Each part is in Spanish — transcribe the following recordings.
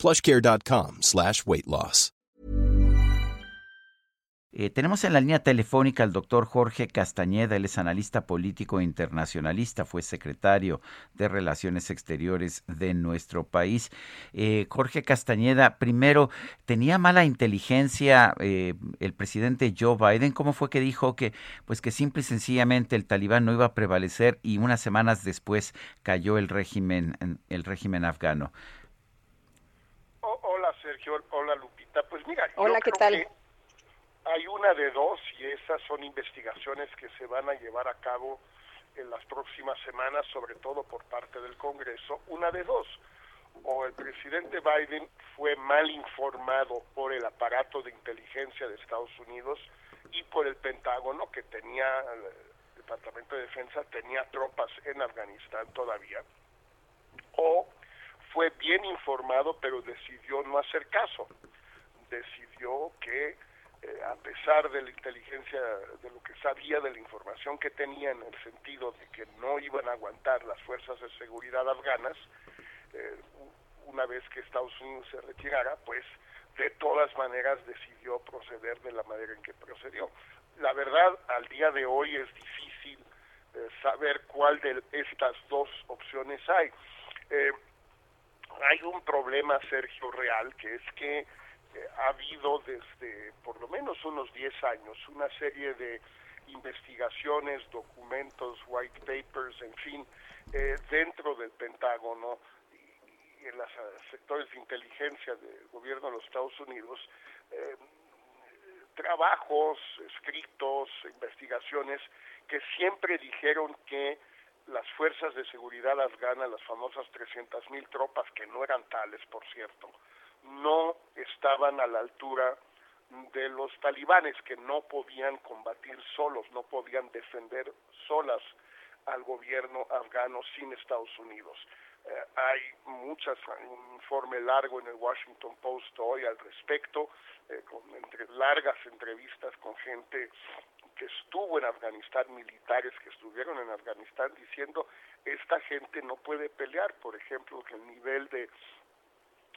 plushcare.com slash weight loss. Eh, tenemos en la línea telefónica al doctor Jorge Castañeda, él es analista político internacionalista, fue secretario de Relaciones Exteriores de nuestro país. Eh, Jorge Castañeda, primero, ¿tenía mala inteligencia eh, el presidente Joe Biden? ¿Cómo fue que dijo que, pues que simple y sencillamente el talibán no iba a prevalecer y unas semanas después cayó el régimen, el régimen afgano? Sergio, hola Lupita. Pues mira, hola, ¿qué tal? hay una de dos y esas son investigaciones que se van a llevar a cabo en las próximas semanas, sobre todo por parte del Congreso. Una de dos, o el presidente Biden fue mal informado por el aparato de inteligencia de Estados Unidos y por el Pentágono, que tenía, el Departamento de Defensa tenía tropas en Afganistán todavía, o fue bien informado pero decidió no hacer caso, decidió que eh, a pesar de la inteligencia, de lo que sabía, de la información que tenía en el sentido de que no iban a aguantar las fuerzas de seguridad afganas, eh, una vez que Estados Unidos se retirara, pues de todas maneras decidió proceder de la manera en que procedió. La verdad, al día de hoy es difícil eh, saber cuál de estas dos opciones hay. Hay un problema, Sergio, real, que es que eh, ha habido desde por lo menos unos 10 años una serie de investigaciones, documentos, white papers, en fin, eh, dentro del Pentágono y, en los eh, sectores de inteligencia del gobierno de los Estados Unidos, trabajos, escritos, investigaciones que siempre dijeron que las fuerzas de seguridad afganas, las famosas 300.000 tropas, que no eran tales, por cierto, no estaban a la altura de los talibanes, que no podían combatir solos, no podían defender solas al gobierno afgano sin Estados Unidos. Eh, hay muchas, un informe largo en el Washington Post hoy al respecto, eh, con entre, largas entrevistas con gente que estuvo en Afganistán, militares que estuvieron en Afganistán, diciendo, esta gente no puede pelear, por ejemplo, que el nivel de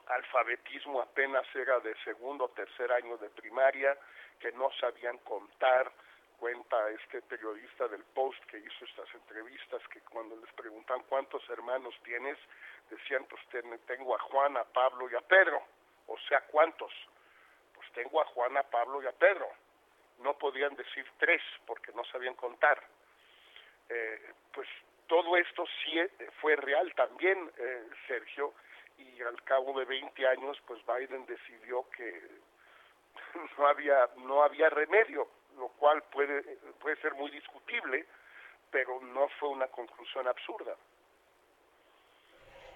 alfabetismo apenas era de segundo o tercer año de primaria, que no sabían contar, cuenta este periodista del Post que hizo estas entrevistas, que cuando les preguntan cuántos hermanos tienes, decían, pues tengo a Juan, a Pablo y a Pedro, o sea, ¿cuántos? Pues tengo a Juan, a Pablo y a Pedro. No podían decir tres porque no sabían contar. Eh, pues todo esto sí eh, fue real también, eh, Sergio, y al cabo de 20 años pues Biden decidió que no había no había remedio lo cual puede puede ser muy discutible pero no fue una conclusión absurda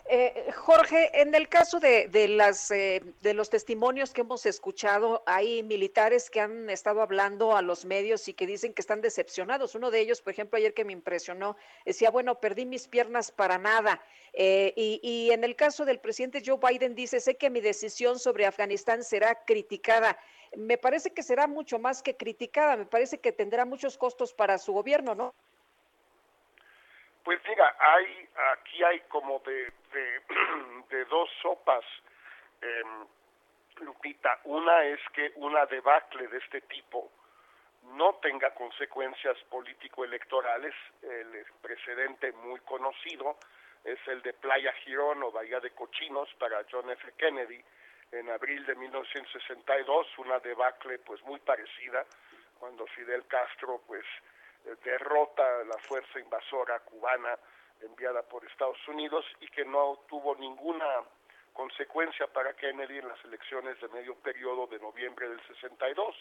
eh, Jorge, en el caso de, las, eh, de los testimonios que hemos escuchado, hay militares que han estado hablando a los medios y que dicen que están decepcionados. Uno de ellos, por ejemplo, ayer que me impresionó, decía, bueno, perdí mis piernas para nada. Eh, y, y en el caso del presidente Joe Biden dice, sé que mi decisión sobre Afganistán será criticada. Me parece que será mucho más que criticada, me parece que tendrá muchos costos para su gobierno, ¿no? Pues mira, hay aquí hay como de, de, dos sopas, em, Lupita. Una es que una debacle de este tipo no tenga consecuencias político-electorales. El precedente muy conocido es el de Playa Girón o Bahía de Cochinos para John F. Kennedy en abril de 1962, una debacle pues muy parecida cuando Fidel Castro pues derrota la fuerza invasora cubana enviada por Estados Unidos y que no tuvo ninguna consecuencia para Kennedy en las elecciones de medio periodo de noviembre del 62.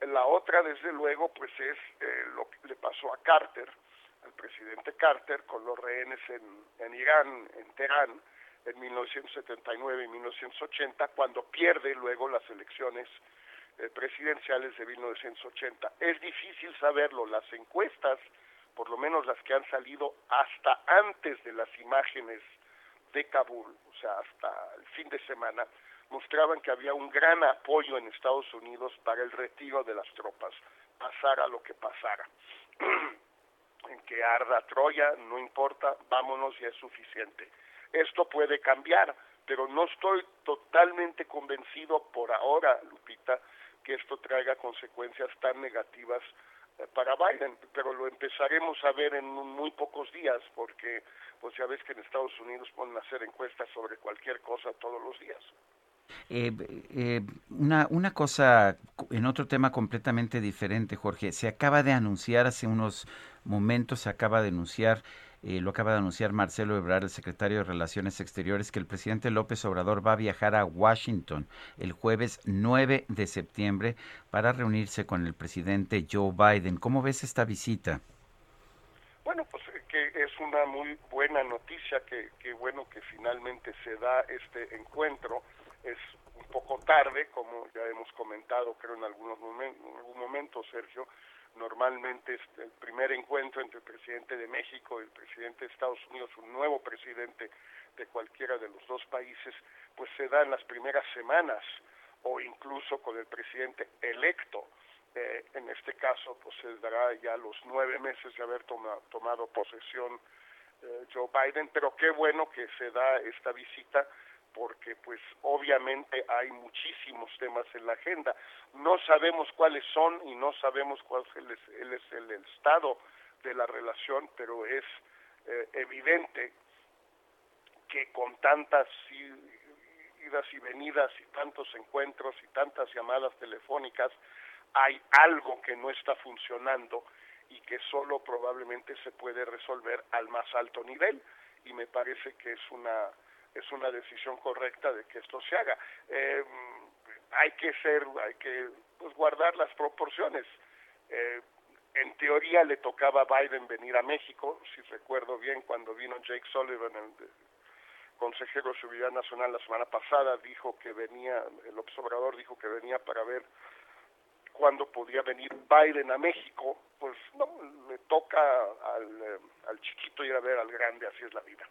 La otra, desde luego, pues es eh, lo que le pasó a Carter, al presidente Carter, con los rehenes en, en Irán, en Teherán, en 1979 y 1980, cuando pierde luego las elecciones eh, presidenciales de 1980. Es difícil saberlo, las encuestas, por lo menos las que han salido hasta antes de las imágenes de Kabul, o sea, hasta el fin de semana, mostraban que había un gran apoyo en Estados Unidos para el retiro de las tropas, pasara lo que pasara. en que arda Troya, no importa, vámonos, ya es suficiente. Esto puede cambiar, pero no estoy totalmente convencido por ahora, Lupita, que esto traiga consecuencias tan negativas eh, para Biden, pero lo empezaremos a ver en muy pocos días, porque pues ya ves que en Estados Unidos a hacer encuestas sobre cualquier cosa todos los días. Eh, eh, una, una cosa en otro tema completamente diferente, Jorge. Se acaba de anunciar hace unos momentos, se acaba de anunciar, eh, lo acaba de anunciar Marcelo Ebrard, el secretario de Relaciones Exteriores, que el presidente López Obrador va a viajar a Washington el jueves 9 de septiembre para reunirse con el presidente Joe Biden. ¿Cómo ves esta visita? Bueno, pues que es una muy buena noticia, que, bueno que finalmente se da este encuentro es un poco tarde, como ya hemos comentado, creo en algunos momentos, en algún momento, Sergio. Normalmente el primer encuentro entre el presidente de México y el presidente de Estados Unidos, un nuevo presidente de cualquiera de los dos países, pues se da en las primeras semanas o incluso con el presidente electo. Eh, en este caso, pues se dará ya los nueve meses de haber tomado posesión eh, Joe Biden, pero qué bueno que se da esta visita porque pues obviamente hay muchísimos temas en la agenda. No sabemos cuáles son y no sabemos cuál es el, es el estado de la relación, pero es eh, evidente que con tantas idas y venidas y tantos encuentros y tantas llamadas telefónicas hay algo que no está funcionando y que solo probablemente se puede resolver al más alto nivel y me parece que es una es una decisión correcta de que esto se haga. Eh, hay que ser, hay que pues, guardar las proporciones. Eh, en teoría le tocaba a Biden venir a México, si recuerdo bien, cuando vino Jake Sullivan, el consejero de Seguridad Nacional la semana pasada, dijo que venía, el observador dijo que venía para ver cuándo podía venir Biden a México, pues no, le toca al, eh, al chiquito ir a ver al grande, así es la vida.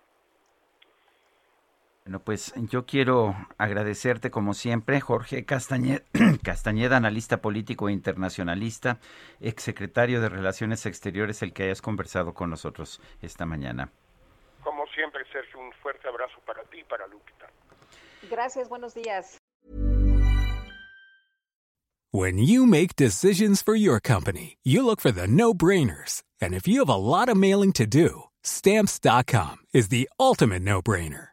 Bueno, pues yo quiero agradecerte como siempre, Jorge Castañeda, Castañeda, analista político e internacionalista, exsecretario de Relaciones Exteriores, el que hayas conversado con nosotros esta mañana. Como siempre, Sergio, un fuerte abrazo para ti y para Lupita. Gracias, buenos días. When you make decisions for your company, you look for the no-brainers. And if you have a lot of mailing to do, stamps.com is the ultimate no-brainer.